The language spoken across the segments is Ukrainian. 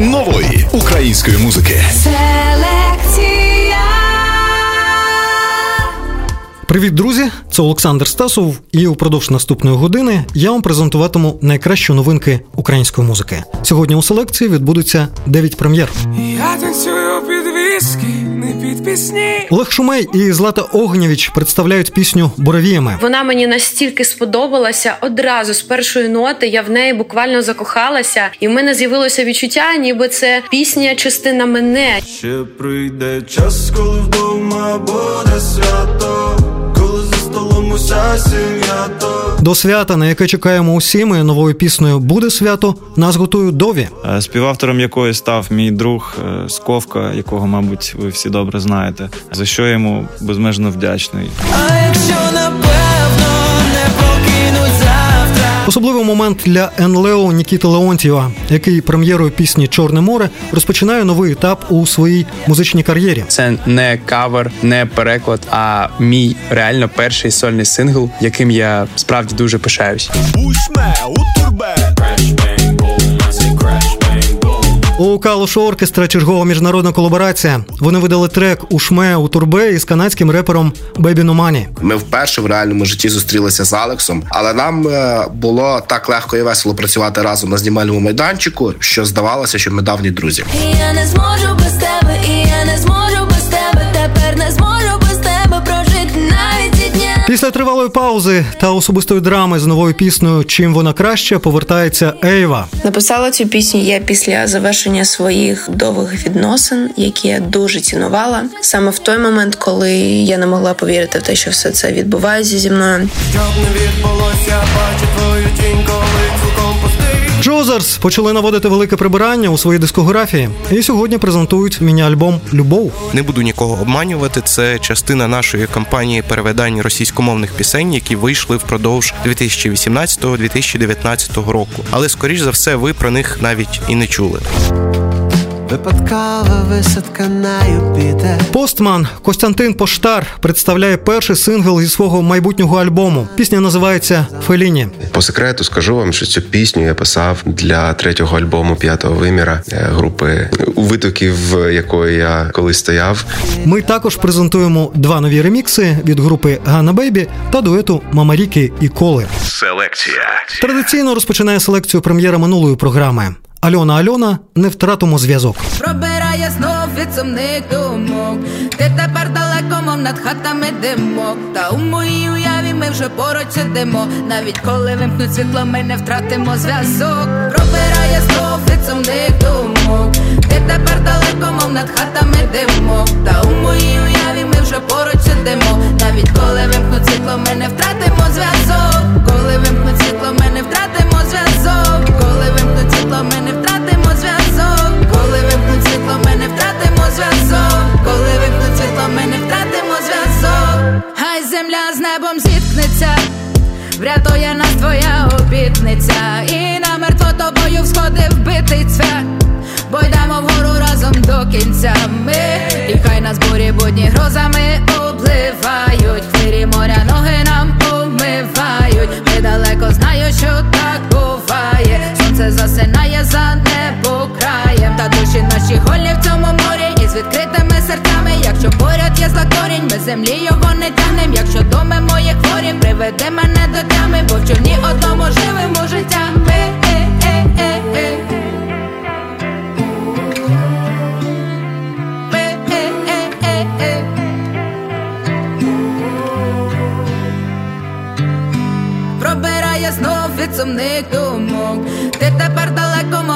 нової української музики. Селекція. Привіт, друзі! Це Олександр Стасов, і упродовж наступної години я вам презентуватиму найкращі новинки української музики. Сьогодні у селекції відбудеться 9 прем'єр. Я танцюю не під пісні. Олег Шумей і Злата Огнєвіч представляють пісню Боровіями. Вона мені настільки сподобалася одразу з першої ноти. Я в неї буквально закохалася, і в мене з'явилося відчуття, ніби це пісня частина мене. Ще прийде час, коли вдома буде свято, уся сім'я то. До свята, на яке чекаємо усі, ми новою піснею Буде свято нас готують дові. Е, Співавтором якої став мій друг е, Сковка, якого, мабуть, ви всі добре знаєте, за що я йому безмежно вдячний. А якщо завтра. Особливий момент для НЛО Нікіти Леонтьєва, який прем'єрою пісні Чорне море розпочинає новий етап у своїй музичній кар'єрі. Це не кавер, не переклад, а мій реально перший сольний сингл, яким я справді дуже пишаюсь. Учме у турбе. У Калуш Оркестра чергова міжнародна колаборація. Вони видали трек у шме у турбе із канадським репером Бебі Номані. Ми вперше в реальному житті зустрілися з Алексом, але нам е, було так легко і весело працювати разом на знімальному майданчику, що здавалося, що ми давні друзі. І я не зможу без тебе, і я не зможу Після тривалої паузи та особистої драми з новою піснею Чим вона краще повертається Ейва. Написала цю пісню я після завершення своїх довгих відносин, які я дуже цінувала. Саме в той момент, коли я не могла повірити в те, що все це відбувається зі мною. Щоб не відбулося, бачу твою тінь, коли цілком пустий. Джозерс почали наводити велике прибирання у своїй дискографії і сьогодні презентують міні-альбом Любов. Не буду нікого обманювати. Це частина нашої кампанії переведень російськомовних пісень, які вийшли впродовж 2018-2019 року. Але скоріш за все, ви про них навіть і не чули. Випадкова висадка на Юпітер. Постман Костянтин Поштар представляє перший сингл зі свого майбутнього альбому. Пісня називається Феліні. По секрету скажу вам, що цю пісню я писав для третього альбому п'ятого виміра е, групи у витоків якої я колись стояв. Ми також презентуємо два нові ремікси від групи Ганна Бейбі та дуету Мамаріки і Коли. Селекція. Традиційно розпочинає селекцію прем'єра минулої програми. Альона Альона не втратимо зв'язок. Пробирає знов від сумних думок. Ти тепер далеко, мов над хатами димок. Та у моїй уяві ми вже поруч сидимо. Навіть коли вимкнуть світло, ми не втратимо зв'язок. Пробирає знов від сумних думок. Ти тепер далеко, мов над хатами димок. Та у моїй уяві ми вже поруч сидимо. Навіть коли вимкнуть світло, ми не втратимо зв'язок. Коли вимкнуть світло, ми світло, ми не втратимо зв'язок. Коли вимкнуть світло, ми не втратимо зв'язок. Коли вимкнуть світло, ми не втратимо зв'язок. Хай земля з небом зіткнеться. Врятує нас твоя обітниця. І намертво тобою всходив битий цвях. Бо йдемо вгору разом до кінця. Ми і хай нас бурі будні грозами обливають. Хвирі моря ноги нам умивають. Ми далеко знаю, що так морі. Відкритими серцями, якщо поряд є зла корінь, ми землі його не тягнем. Якщо доми мої хворі, приведи мене до тями, бо в човні одному живемо. Е, е, е, е, е. Пробирає знов від сумних думок.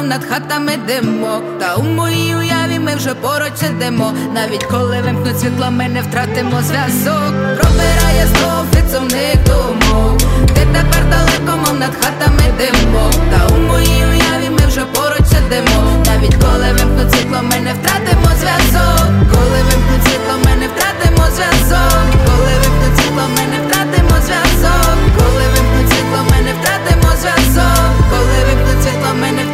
Над хатами димок. Та у моїй уяві ми вже поруч сидимо. Навіть коли вимкнуть світло, ми не втратимо зв'язок. Пробирає знов від сумних думок. Ти тепер далеко, мов над хатами димок. Та у моїй уяві ми вже поруч сидимо. Навіть коли вимкнуть світло, ми не втратимо зв'язок. Коли вимкнуть світло, ми не втратимо зв'язок. Коли вимкнуть світло, ми не втратимо зв'язок. Коли вимкнуть світло, ми не втратимо зв'язок. Коли вимкнуть світло, ми не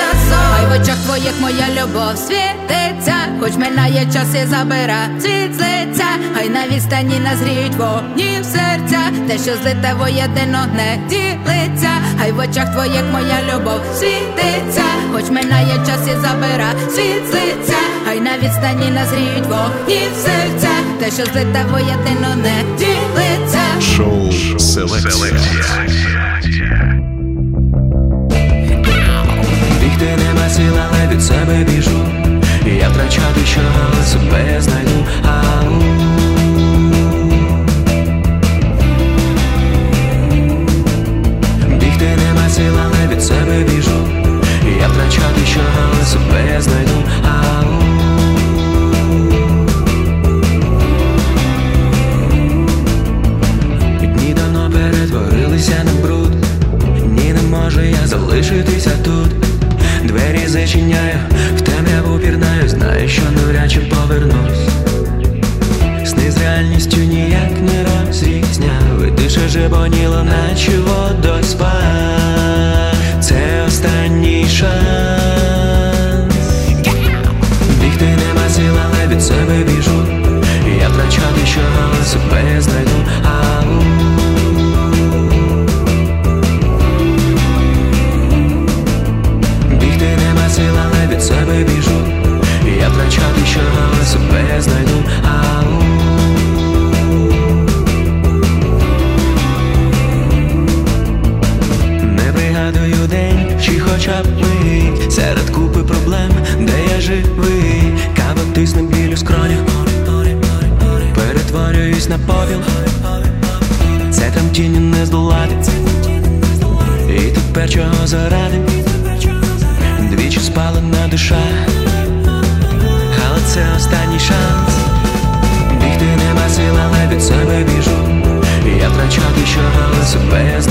зв'язок. Хай в очах твоїх моя любов світиться, хоч минає час і забира світ з лиця, хай на відстані назріють вогні в серця, те, що злите воєдино не ділиться, хай в очах твоїх моя любов світиться, хоч минає час і забира світлиця, хай на відстані назріють вогні в серця, те, що злите воєдино не ділиться. Шоу Селекція. Бігти нема сил, але від себе біжу. Я втрачати що, але себе знайду. Ау. Бігти нема сил, але від себе біжу. Я втрачати що, але себе знайду. Ау. Дні перетворилися на бруд. Ні, не можу я залишитися тут. Двері зачиняю, в темряву пірнаю, знаю, що навряд чи повернусь. Сни з реальністю ніяк не розрізняв Дише жебоніло, наче водоспад Це останній шанс Бігти нема сил, але від себе біжу Я втрачати що, себе знайду Ау. Я що, себе знайду? Ау. Не пригадую день, чи хоча б мить. Серед купи проблем, де я живий. Кава тисне біль у скронях Перетворююсь на попіл Це тремтіння не здолати. І тепер чого заради? Двічі спалена душа. Але але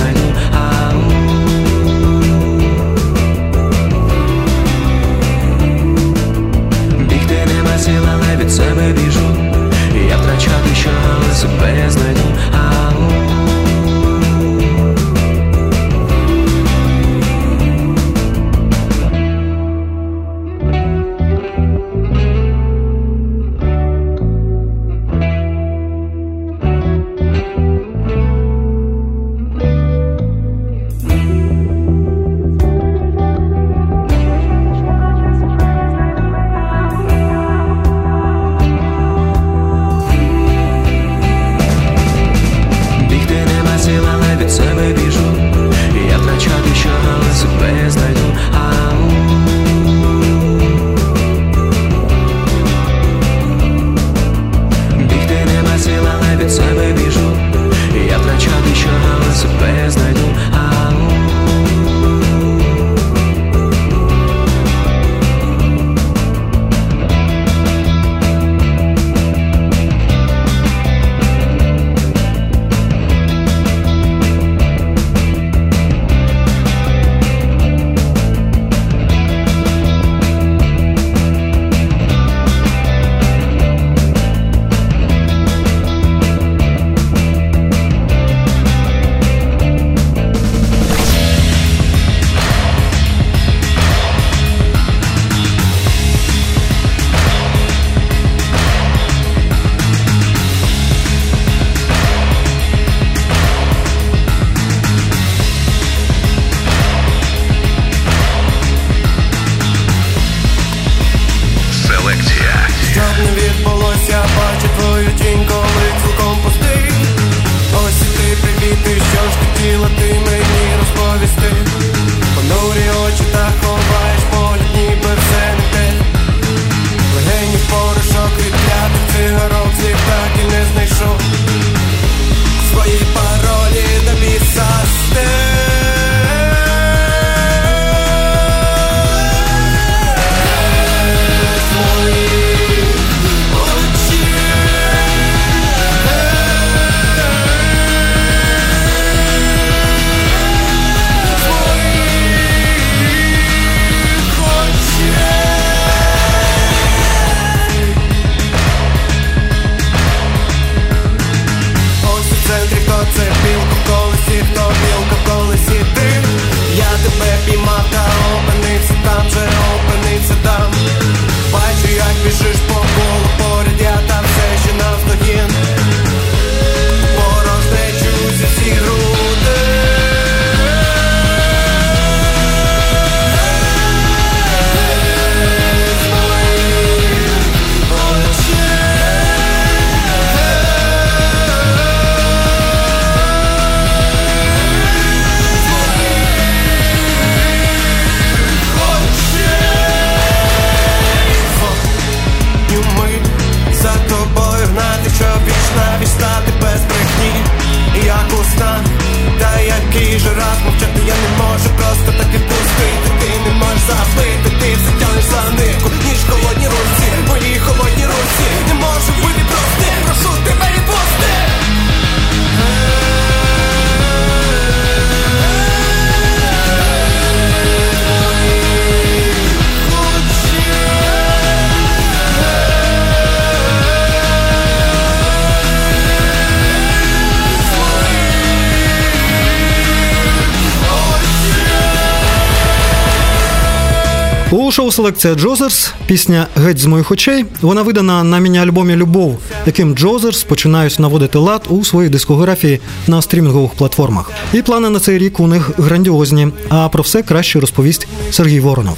шоу селекція Джозерс пісня Геть з моїх очей. Вона видана на міні-альбомі Любов, яким Джозерс починають наводити лад у своїй дискографії на стрімінгових платформах. І плани на цей рік у них грандіозні. А про все краще розповість Сергій Воронов.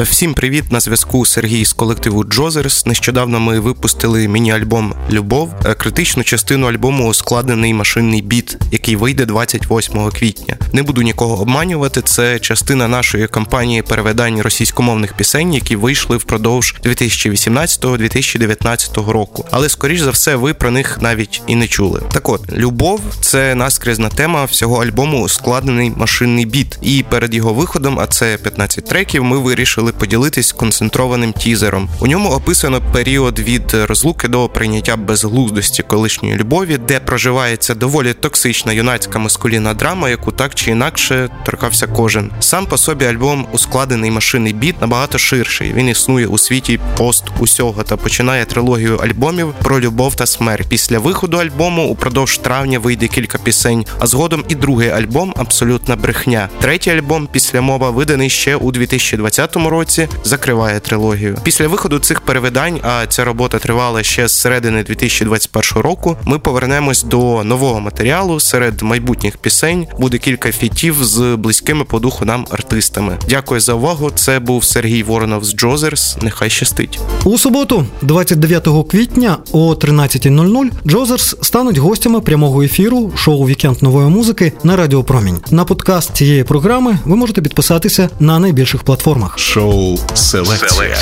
Всім привіт на зв'язку Сергій з колективу Джозерс. Нещодавно ми випустили міні-альбом Любов. Е, Критичну частину альбому ускладнений машинний біт, який вийде 28 квітня. Не буду нікого обманювати. Це частина нашої кампанії переведень російськомовних пісень, які вийшли впродовж 2018-2019 року. Але скоріш за все, ви про них навіть і не чули. Так от, любов це наскрізна тема всього альбому ускладнений машинний біт. І перед його виходом, а це 15 треків, ми вирішили поділитись концентрованим тізером. У ньому описано період від розлуки до прийняття безглуздості колишньої любові, де проживається доволі токсична юнацька маскулінна драма, яку так чи інакше торкався кожен. Сам по собі альбом ускладений машинний біт набагато ширший. Він існує у світі пост усього та починає трилогію альбомів про любов та смерть. Після виходу альбому упродовж травня вийде кілька пісень, а згодом і другий альбом абсолютна брехня. Третій альбом після мова виданий ще у 2020 році. Закриває трилогію. Після виходу цих перевидань, а ця робота тривала ще з середини 2021 року. Ми повернемось до нового матеріалу. Серед майбутніх пісень буде кілька фітів з близькими по духу нам артистами. Дякую за увагу. Це був Сергій Воронов з Джозерс. Нехай щастить. У суботу, 29 квітня о 13.00 Джозерс стануть гостями прямого ефіру шоу Вікенд нової музики на Радіо Промінь. На подкаст цієї програми ви можете підписатися на найбільших платформах. Шоу Селекція.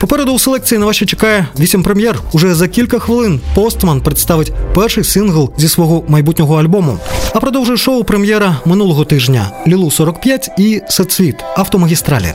Попереду у селекції на вас ще чекає вісім прем'єр. Уже за кілька хвилин Постман представить перший сингл зі свого майбутнього альбому. А продовжує шоу прем'єра минулого тижня Лілу 45 і Сецвіт автомагістралі.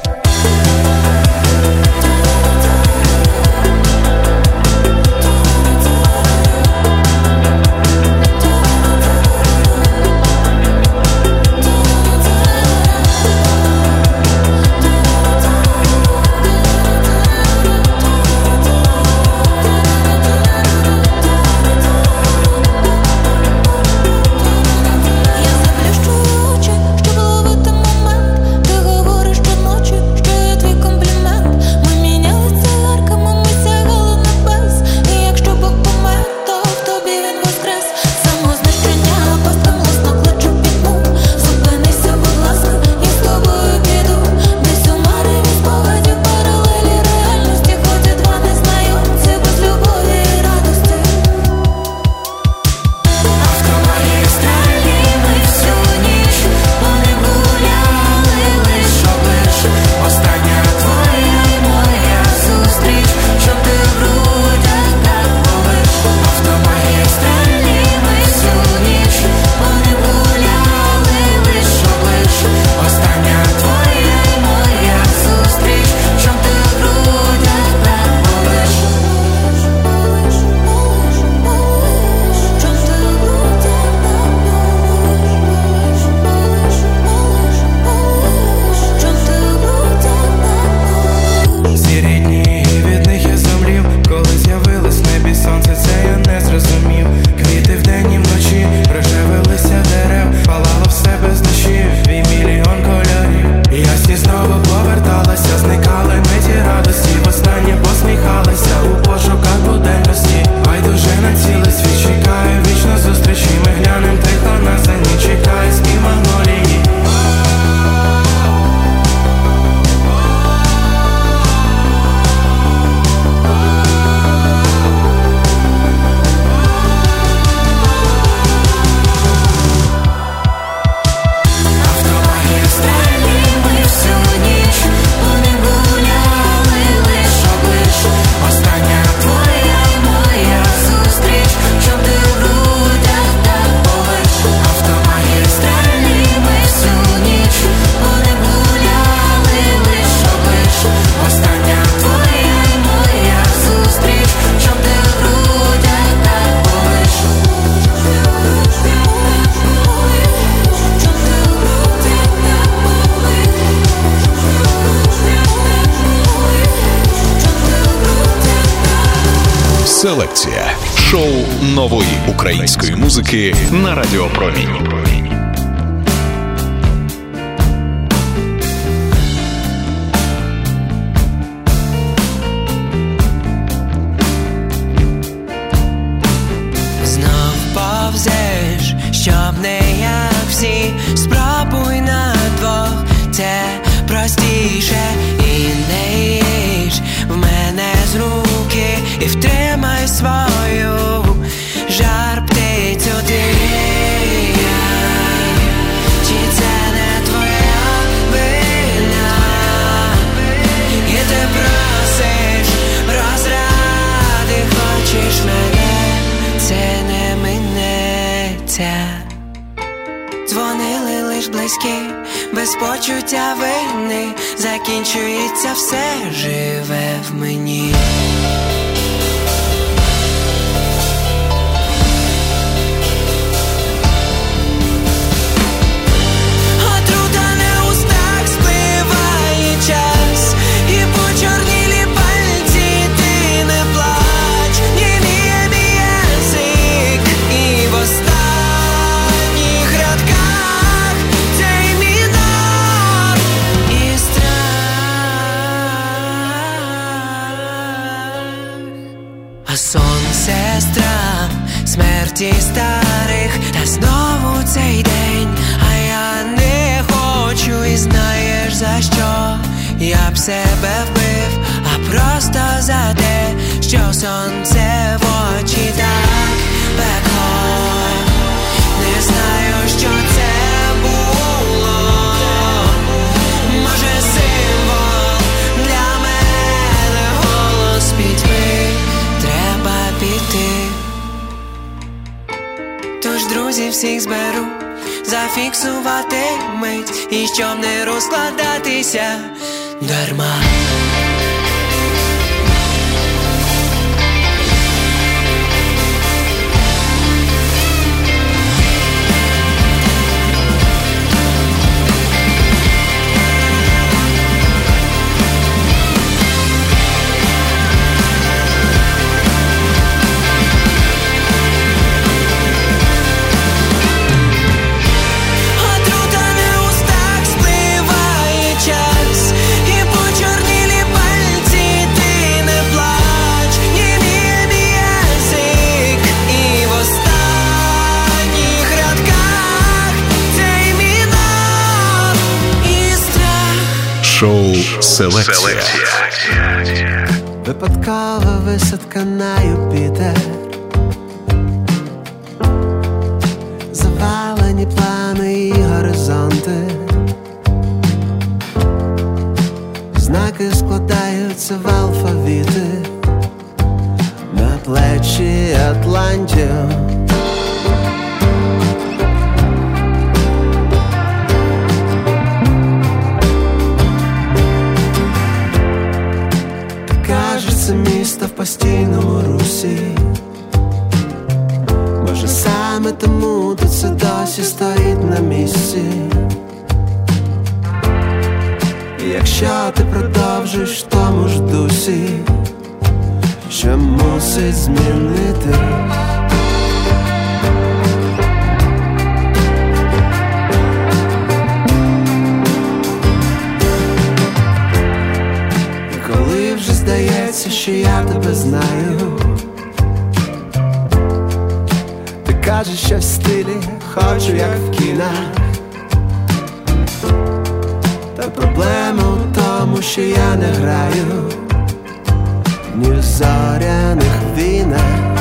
Селекція. Шоу нової української музики на Радіо фіксувати мить і щоб не розкладатися дарма. Шоу Селекція. Випадкова висадка на Юпітер. Завалені плани і горизонти. Знаки складаються в алфавіти. На плечі Атлантів. постійному русі, може саме тому тут це досі стоїть на місці. І якщо ти продовжиш тому ж дусі, що мусить змінити. здається, що я тебе знаю. Ти кажеш, що в стилі хочу, як в кінах. Та проблема в тому, що я не граю, ні в зоряних війнах.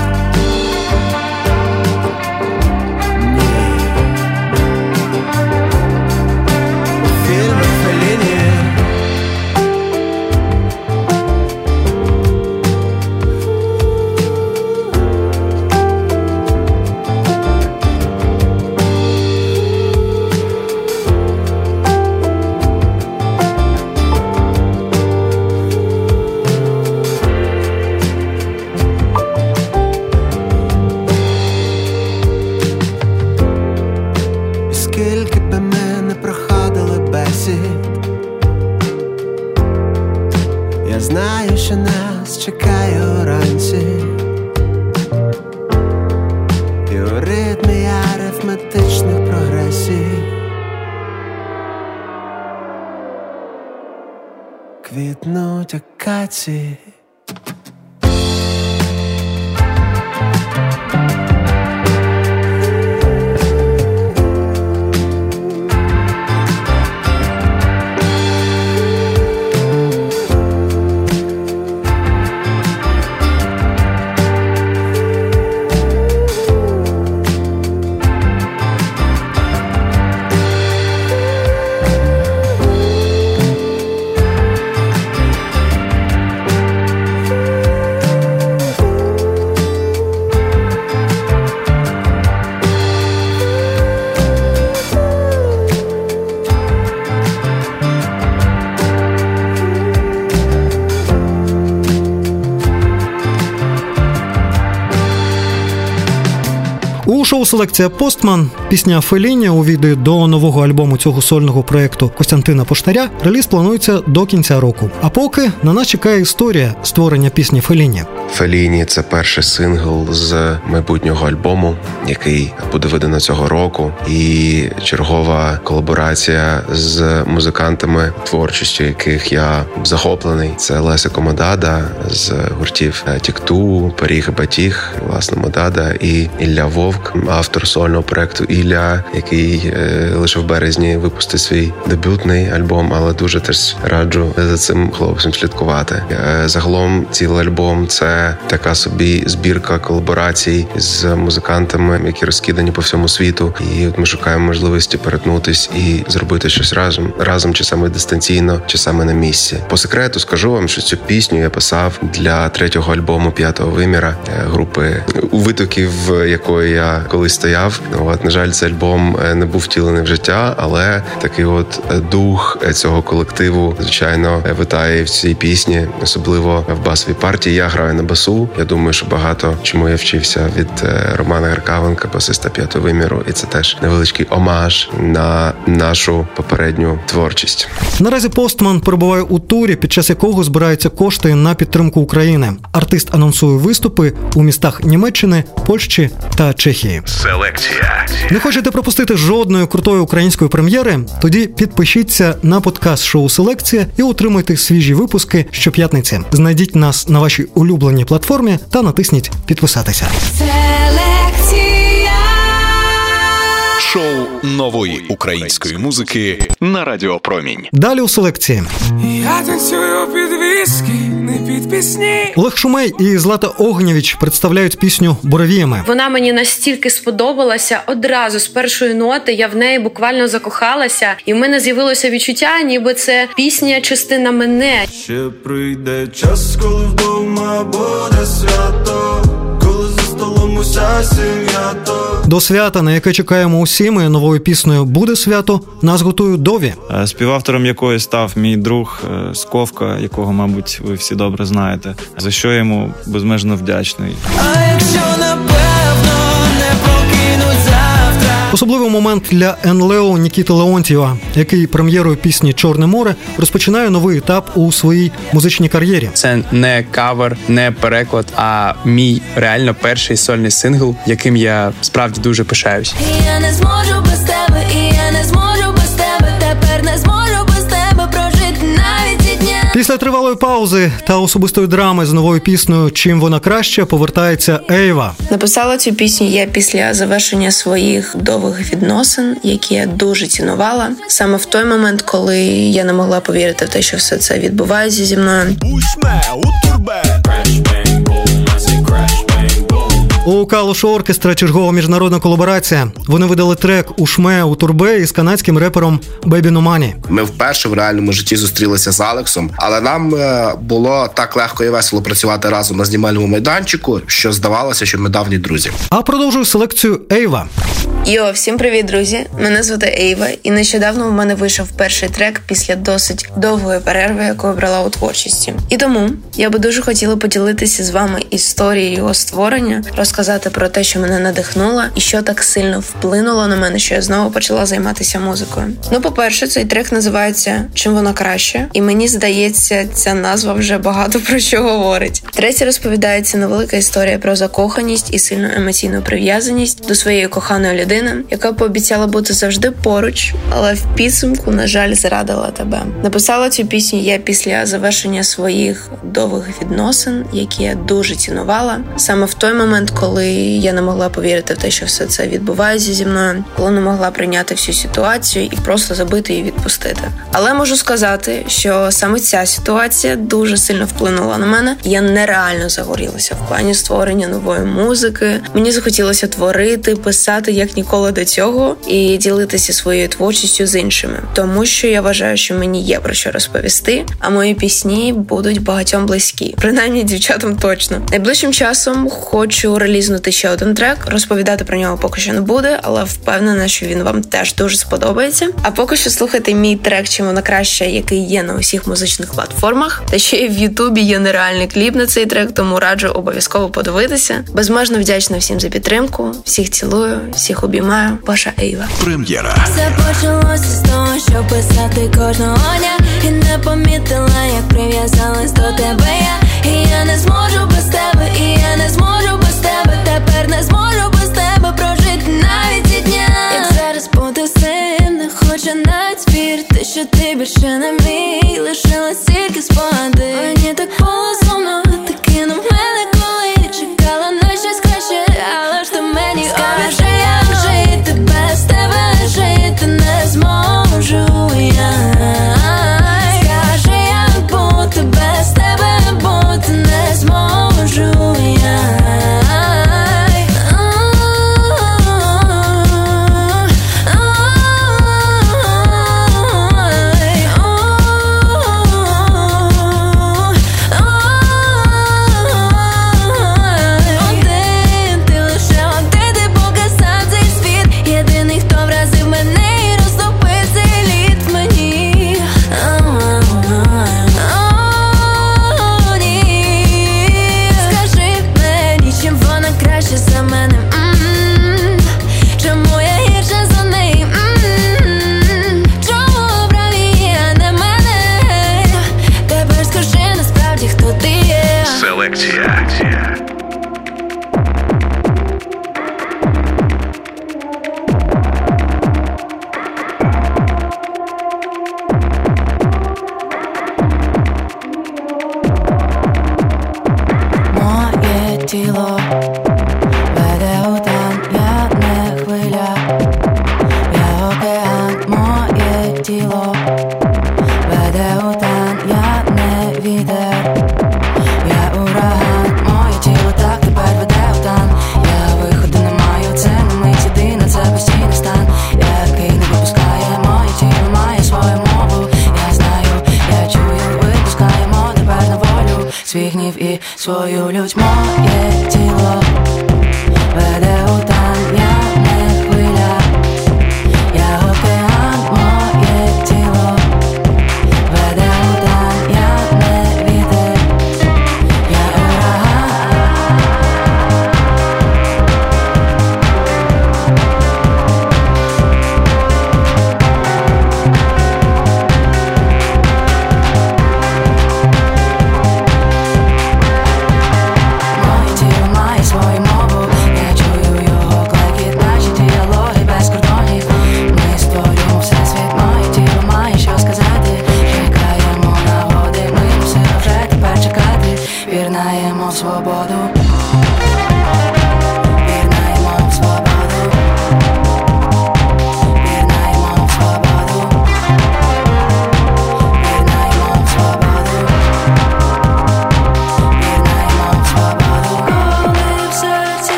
Промінь. шоу селекція Постман, пісня Феліні відео до нового альбому цього сольного проєкту Костянтина Поштаря. Реліз планується до кінця року. А поки на нас чекає історія створення пісні Феліні. Феліні це перший сингл з майбутнього альбому, який буде видано цього року, і чергова колаборація з музикантами, творчістю яких я захоплений. Це Леся Комодада з гуртів Тікту, Паріг Батіг, власне, Модада і Ілля Вовк, автор сольного проекту Ілля, який е, лише в березні випустив свій дебютний альбом, але дуже теж раджу за цим хлопцем слідкувати. Е, Загалом цілий альбом це така собі збірка колаборацій з музикантами, які розкидані по всьому світу. І от ми шукаємо можливості перетнутись і зробити щось разом, разом чи саме дистанційно, чи саме на місці. По секрету скажу вам, що цю пісню я писав для третього альбому п'ятого виміра е, групи у витоків якої я колись стояв. От на жаль, цей альбом е, не був втілений в життя, але такий от е, дух цього колективу, звичайно, витає в цій пісні, особливо в басовій партії. Я граю на басу. Я думаю, що багато чому я вчився від е, Романа Гаркавенка, басиста п'ятого виміру, і це теж невеличкий омаж на нашу попередню творчість. Наразі постман перебуває у турі, під час якого збираються кошти на підтримку України. Артист анонсує виступи у містах Німеччини, Польщі та Чехії. Селекція. Не хочете пропустити жодної крутої української прем'єри? Тоді підпишіться на подкаст шоу Селекція і отримайте свіжі випуски щоп'ятниці. Знайдіть нас на вашій улюбленій платформі та натисніть підписатися. Шоу нової української музики на Радіо Промінь. Далі у селекції Я танцюю під віскі, не під пісні. Олег Шумей і Злата Огнєвіч представляють пісню Боровіями. Вона мені настільки сподобалася одразу з першої ноти. Я в неї буквально закохалася, і в мене з'явилося відчуття, ніби це пісня частина мене. Ще прийде час, коли вдома буде свято, за уся сім'я то. До свята, на яке чекаємо усі, ми новою піснею буде свято. Нас готують дові. Е, Співавтором якої став мій друг е, Сковка, якого, мабуть, ви всі добре знаєте, за що я йому безмежно вдячний. А якщо напевно Особливий момент для НЛО Нікіти Леонтьєва, який прем'єрою пісні Чорне море розпочинає новий етап у своїй музичній кар'єрі. Це не кавер, не переклад, а мій реально перший сольний сингл, яким я справді дуже пишаюсь. Я не зможу без тебе, Після тривалої паузи та особистої драми з новою піснею Чим вона краще повертається Ейва. Написала цю пісню я після завершення своїх довгих відносин, які я дуже цінувала. Саме в той момент, коли я не могла повірити в те, що все це відбувається зі мною. У Калушу оркестра чергова міжнародна колаборація. Вони видали трек у шме у турбе із канадським репером Бебі Номані. Ми вперше в реальному житті зустрілися з Алексом, але нам е, було так легко і весело працювати разом на знімальному майданчику, що здавалося, що ми давні друзі. А продовжую селекцію Ейва. Йо, всім привіт, друзі! Мене звати Ейва, і нещодавно в мене вийшов перший трек після досить довгої перерви, яку я брала у творчості. І тому я би дуже хотіла поділитися з вами історією його створення, розказати про те, що мене надихнуло, і що так сильно вплинуло на мене, що я знову почала займатися музикою. Ну, по-перше, цей трек називається Чим вона краще, і мені здається, ця назва вже багато про що говорить. Третє розповідається невелика історія про закоханість і сильну емоційну прив'язаність до своєї коханої людини, яка пообіцяла бути завжди поруч, але в підсумку, на жаль, зрадила тебе. Написала цю пісню я після завершення своїх довгих відносин, які я дуже цінувала. Саме в той момент, коли я не могла повірити в те, що все це відбувається зі мною, коли не могла прийняти всю ситуацію і просто забити і відпустити. Але можу сказати, що саме ця ситуація дуже сильно вплинула на мене. Я нереально загорілася в плані створення нової музики. Мені захотілося творити, писати як ніколи ніколи до цього, і ділитися своєю творчістю з іншими, тому що я вважаю, що мені є про що розповісти, а мої пісні будуть багатьом близькі, принаймні дівчатам точно. Найближчим часом хочу релізнути ще один трек. Розповідати про нього поки що не буде, але впевнена, що він вам теж дуже сподобається. А поки що слухайте мій трек, чим вона краща, який є на усіх музичних платформах. Та ще й в Ютубі є нереальний кліп на цей трек, тому раджу обов'язково подивитися. Безмежно вдячна всім за підтримку. Всіх цілую, всіх обіймаю. Ваша Ейва. Прем'єра. Все почалося з того, що писати кожного дня І не помітила, як прив'язалась до тебе я І я не зможу без тебе, і я не зможу без тебе Тепер не зможу без тебе прожити навіть ці дня Як зараз цим не хоче навіть вірити, що ти більше не мій Лишилась тільки спогади Мені так було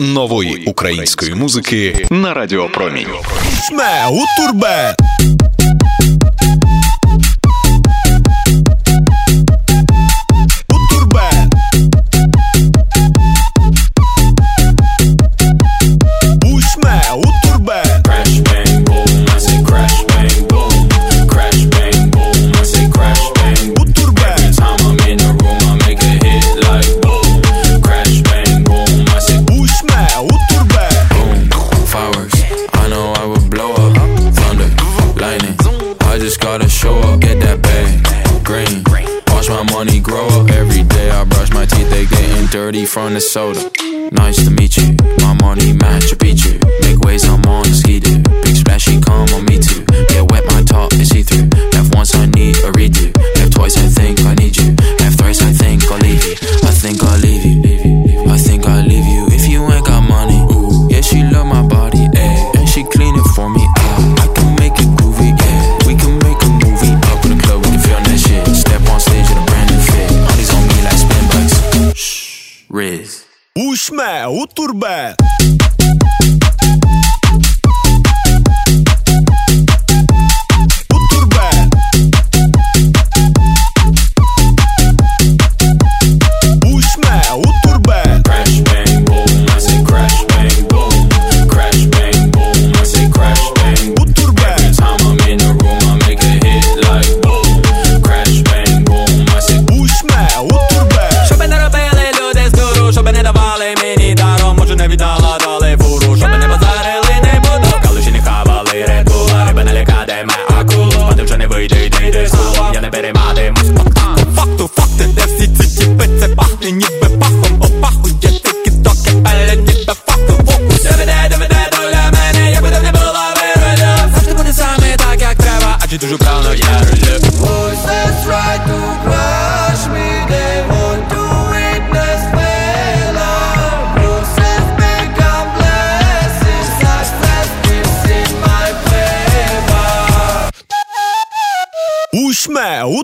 нової української музики на Радіо Промінь. Шме у турбе. Dirty from the soda. Nice to meet you, my money match, beat you. Ушме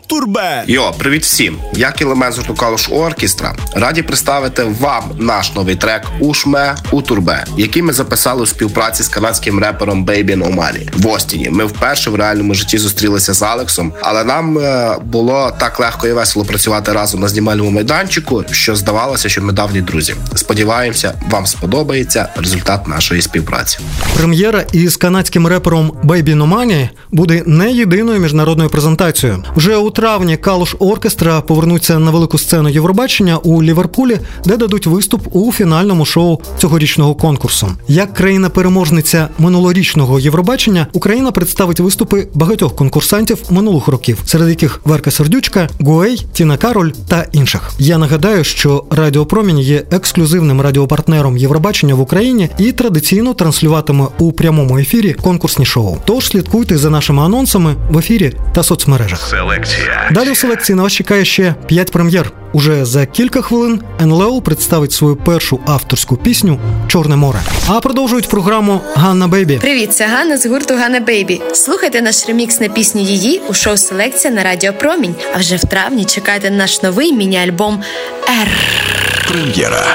турбе. Йо, привіт всім! Я кілемет з гурту Оркестра. Раді представити вам наш новий трек Ушме у турбе, який ми записали у співпраці з канадським репером Baby No в Остіні. Ми вперше в реальному житті зустрілися з Алексом, але нам е, було так легко і весело працювати разом на знімальному майданчику, що здавалося, що ми давні друзі. Сподіваємося, вам сподобається результат нашої співпраці. Прем'єра із канадським репером Baby No Money буде не єдиною міжнародною презентацією. Вже у травні Калуш Оркестра повернуться на велику сцену Євробачення у Ліверпулі, де дадуть виступ у фінальному шоу цьогорічного конкурсу. Як країна-переможниця минулорічного Євробачення, Україна представить виступи багатьох конкурсантів минулих років, серед яких Верка Сердючка, Гуей, Тіна Кароль та інших. Я нагадаю, що Радіо Промінь є ексклюзивним радіопартнером Євробачення в Україні і традиційно транслюватиме у прямому ефірі конкурсні шоу. Тож слідкуйте за нашими анонсами в ефірі та соцмережах. Селекція. Далі в селекції на вас чекає ще 5 прем'єр. Уже за кілька хвилин НЛО представить свою першу авторську пісню Чорне море. А продовжують програму Ганна Бейбі. Привіт, це Ганна з гурту Ганна Бейбі. Слухайте наш ремікс на пісню її у шоу Селекція на Радіо Промінь. А вже в травні чекайте наш новий міні-альбом Р. Прем'єра.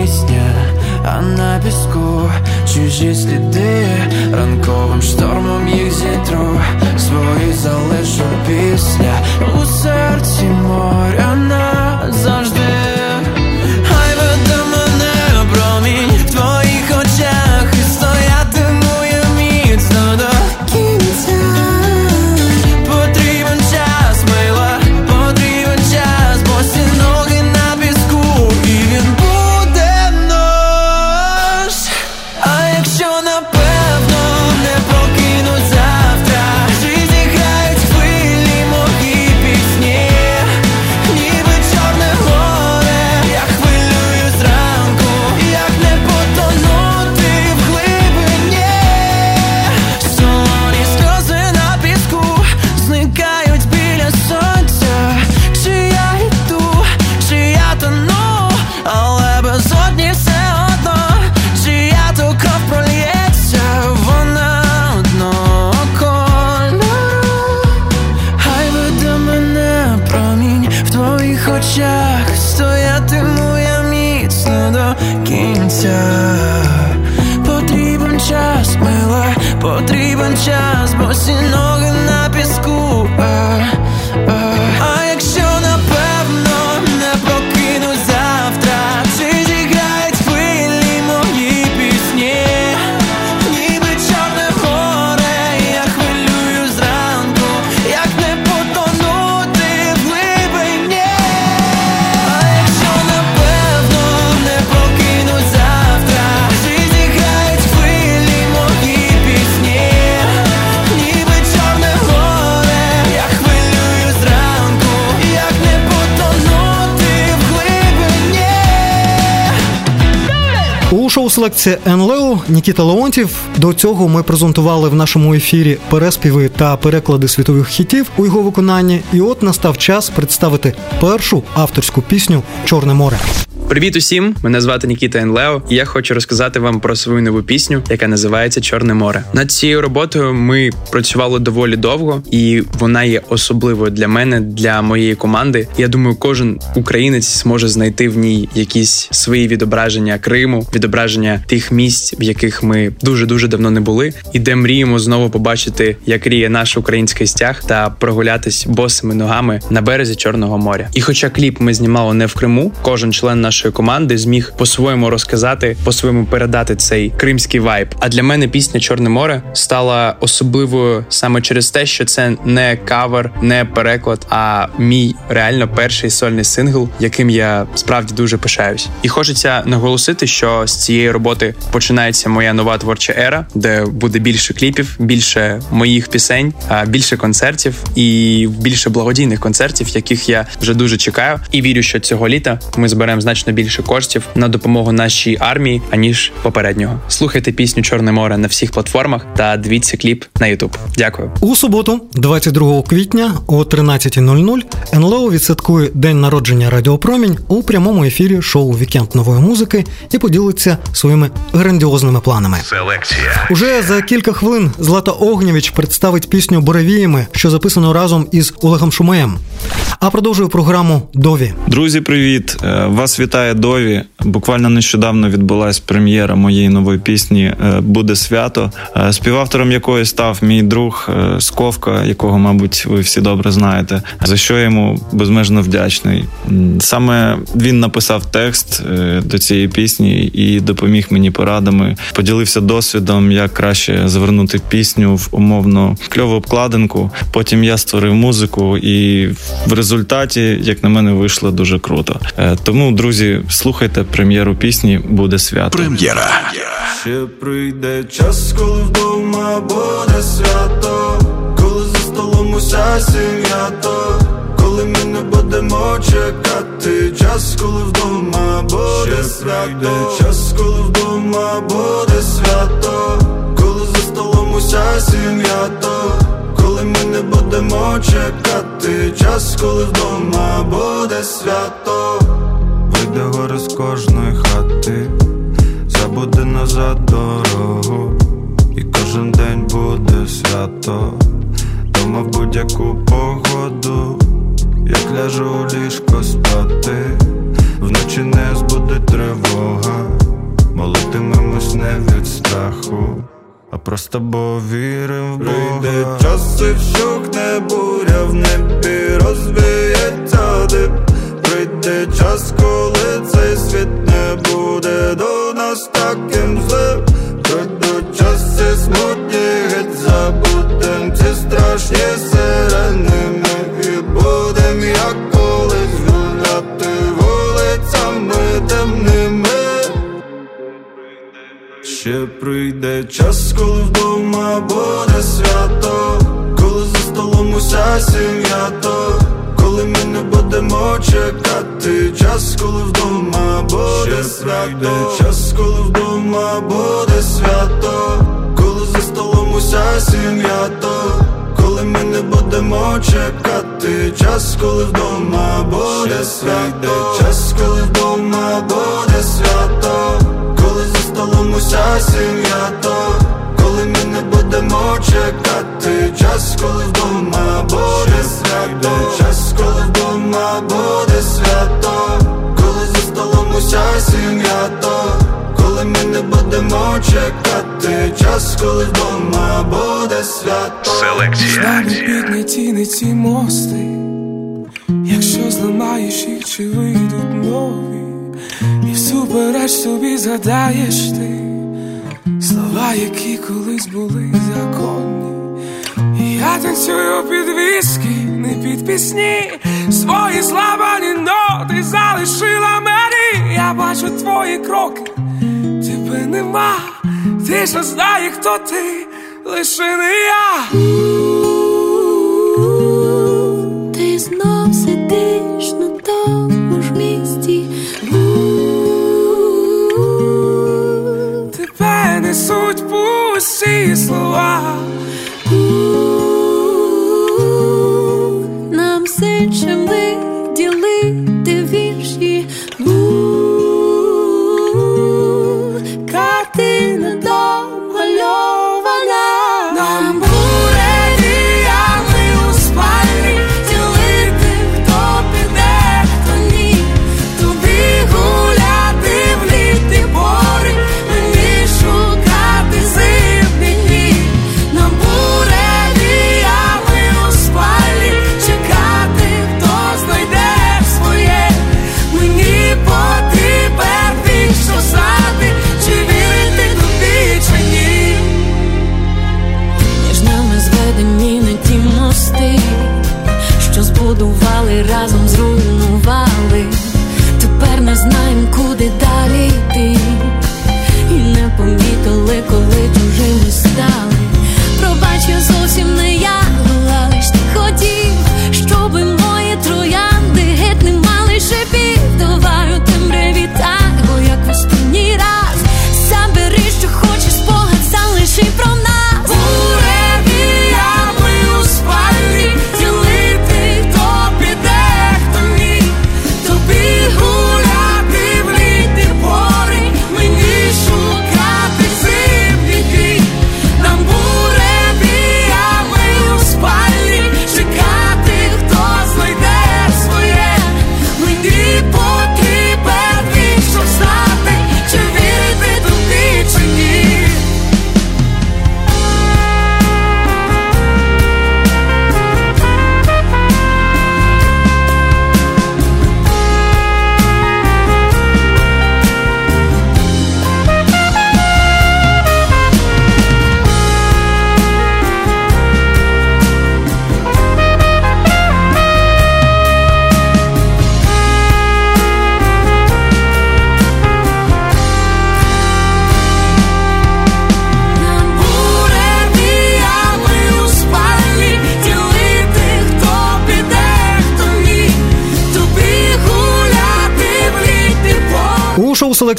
Пісня, а на піску чужі сліди, ранковим штормом їх зітру, свої залишу після. У серці моря Селекція НЛО Нікіта Леонтів. До цього ми презентували в нашому ефірі переспіви та переклади світових хітів у його виконанні. І от настав час представити першу авторську пісню Чорне море. Привіт усім! Мене звати Нікіта Енлео, і я хочу розказати вам про свою нову пісню, яка називається Чорне море. Над цією роботою ми працювали доволі довго, і вона є особливою для мене, для моєї команди. Я думаю, кожен українець зможе знайти в ній якісь свої відображення Криму, відображення тих місць, в яких ми дуже дуже давно не були, і де мріємо знову побачити, як ріє наш український стяг та прогулятись босими ногами на березі Чорного моря. І хоча кліп ми знімали не в Криму, кожен член нашої команди зміг по-своєму розказати, по-своєму передати цей кримський вайб. А для мене пісня Чорне море стала особливою саме через те, що це не кавер, не переклад, а мій реально перший сольний сингл, яким я справді дуже пишаюсь. І хочеться наголосити, що з цієї роботи починається моя нова творча ера, де буде більше кліпів, більше моїх пісень, більше концертів і більше благодійних концертів, яких я вже дуже чекаю. І вірю, що цього літа ми зберемо значно більше коштів на допомогу нашій армії аніж попереднього. Слухайте пісню Чорне море на всіх платформах та дивіться кліп на Ютуб. Дякую. У суботу, 22 квітня о 13.00 НЛО відсвяткує день народження Радіопромінь у прямому ефірі шоу Вікенд нової музики і поділиться своїми грандіозними планами. Селекція. Уже за кілька хвилин Злата Огнєвіч представить пісню Буревіями, що записано разом із Олегом Шумеєм. А продовжує програму Дові. Друзі, привіт! Е, Вас вітає вітає Дові. Буквально нещодавно відбулась прем'єра моєї нової пісні е, Буде свято, е, співавтором якої став мій друг е, Сковка, якого, мабуть, ви всі добре знаєте. За що я йому безмежно вдячний. Саме він написав текст до цієї пісні і допоміг мені порадами. Поділився досвідом, як краще завернути пісню в умовно кльову обкладинку. Потім я створив музику, і в результаті, як на мене, вийшло дуже круто. Тому, друзі, слухайте прем'єру пісні Буде свято. Прем'єра. Ще прийде час, коли вдома буде свято, коли за столом уся сім'я, то коли ми не будемо чекати, час, коли вдома буде свято, час, коли вдома буде свято, коли за столом уся сім'я, то коли ми не будемо чекати, час, коли вдома буде свято, вийде горе з кожної хати. Забуде назад дорогу, і кожен день буде свято, дома в будь-яку погоду, як ляжу у ліжко спати, вночі не збуде тривога, молитимемось не від страху. А просто бо вірим в Бога. Прийде час і вщухне буря в небі ти ж не знає, хто ти, лише я.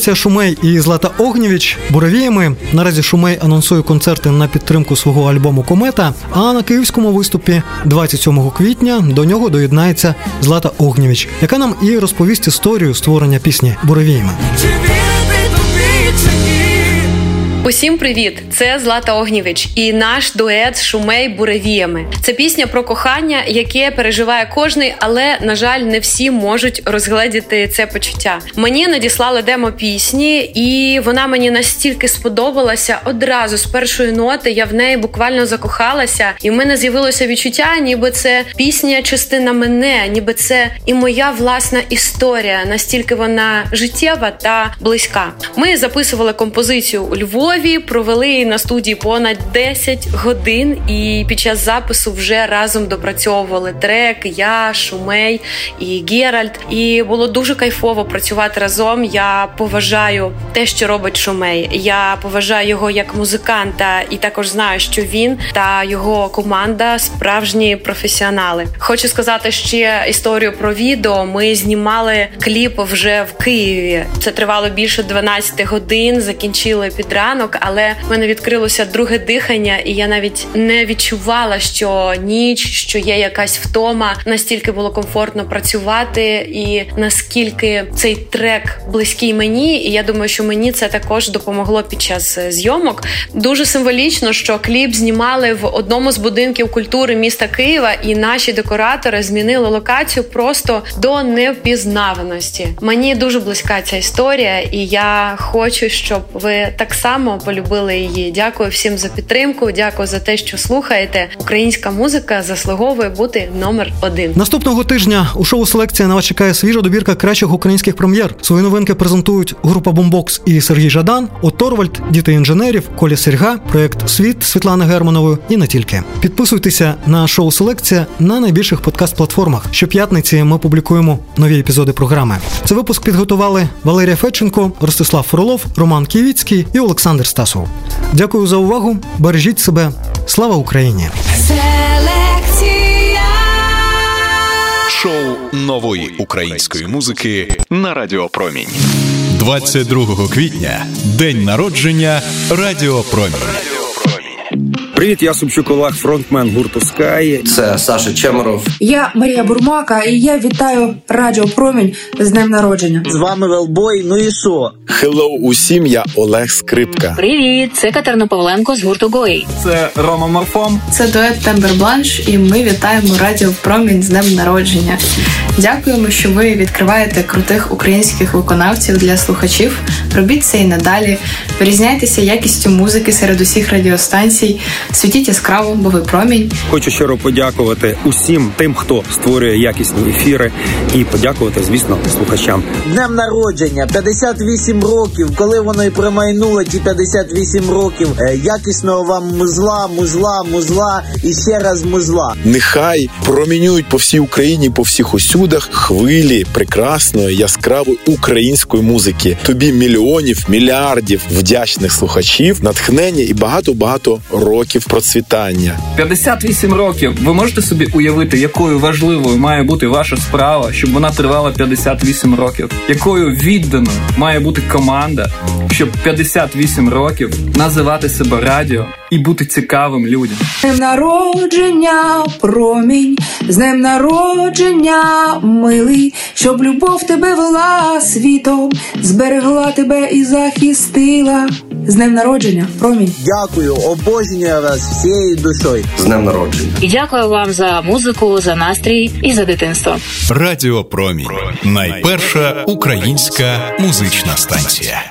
Селекція Шумей і Злата Огнєвіч буревіями. Наразі Шумей анонсує концерти на підтримку свого альбому Комета. А на київському виступі 27 квітня до нього доєднається Злата Огнєвіч, яка нам і розповість історію створення пісні буревіями. Усім привіт! Це Злата Огнєвич і наш дует шумей буревіями. Це пісня про кохання, яке переживає кожний, але на жаль, не всі можуть розгледіти це почуття. Мені надіслали демо пісні, і вона мені настільки сподобалася. Одразу з першої ноти я в неї буквально закохалася, і в мене з'явилося відчуття, ніби це пісня, частина мене, ніби це і моя власна історія. Настільки вона життєва та близька. Ми записували композицію у Львові. Львові провели на студії понад 10 годин, і під час запису вже разом допрацьовували трек, я, Шумей і Геральт. І було дуже кайфово працювати разом. Я поважаю те, що робить Шумей. Я поважаю його як музиканта, і також знаю, що він та його команда справжні професіонали. Хочу сказати ще історію про відео. Ми знімали кліп вже в Києві. Це тривало більше 12 годин. Закінчили під ранок ранок, але в мене відкрилося друге дихання, і я навіть не відчувала, що ніч, що є якась втома. Настільки було комфортно працювати, і наскільки цей трек близький мені, і я думаю, що мені це також допомогло під час зйомок. Дуже символічно, що кліп знімали в одному з будинків культури міста Києва, і наші декоратори змінили локацію просто до невпізнаваності. Мені дуже близька ця історія, і я хочу, щоб ви так само полюбили її. Дякую всім за підтримку. Дякую за те, що слухаєте. Українська музика заслуговує бути номер один. Наступного тижня у шоу селекція на вас чекає свіжа добірка кращих українських прем'єр. Свої новинки презентують група Бомбокс і Сергій Жадан, Оторвальд, діти інженерів, Коля Серга, проект Світ Світлани Германової і не тільки. Підписуйтеся на шоу Селекція на найбільших подкаст-платформах. Щоп'ятниці ми публікуємо нові епізоди програми. Це випуск підготували Валерія Федченко, Ростислав Фролов, Роман Ківіцький і Олександр Стасов. Дякую за увагу. Бережіть себе. Слава Україні! Селекція шоу нової української музики на Радіо Промінь. 22 квітня день народження Радіо Промінь. Привіт, я Субчук Олег, фронтмен гурту Sky. Це Саша Чемеров. Я Марія Бурмака, і я вітаю Радіо Промінь з днем народження. З вами Велбой. Ну і що? Hello усім, я Олег Скрипка. Привіт, це Катерина Павленко з гурту Гой. Це Рома Морфом. Це дует Тембер Бланш, і ми вітаємо Радіо Промінь з днем народження. Дякуємо, що ви відкриваєте крутих українських виконавців для слухачів. Робіть це і надалі. Вирізняйтеся якістю музики серед усіх радіостанцій. Світіть яскраво, бо ви промінь. Хочу щиро подякувати усім тим, хто створює якісні ефіри, і подякувати, звісно, слухачам. Днем народження 58 років. Коли воно і промайнуло ті 58 років. Е, Якісного вам музла, музла, музла і ще раз музла. Нехай промінюють по всій Україні, по всіх усюдах хвилі прекрасної, яскравої української музики. Тобі мільйонів, мільярдів вдячних слухачів, натхнення і багато багато років процвітання. 58 років. Ви можете собі уявити, якою важливою має бути ваша справа, щоб вона тривала 58 років, якою відданою має бути команда, щоб 58 років називати себе радіо і бути цікавим людям. З днем народження, промінь, з днем народження, милий, щоб любов тебе вела світом, зберегла тебе і захистила. З днем народження, промінь. Дякую, обожнюю вас всією душою. З днем народження. І дякую вам за музику, за настрій і за дитинство. Радіо Промінь найперша українська музична станція.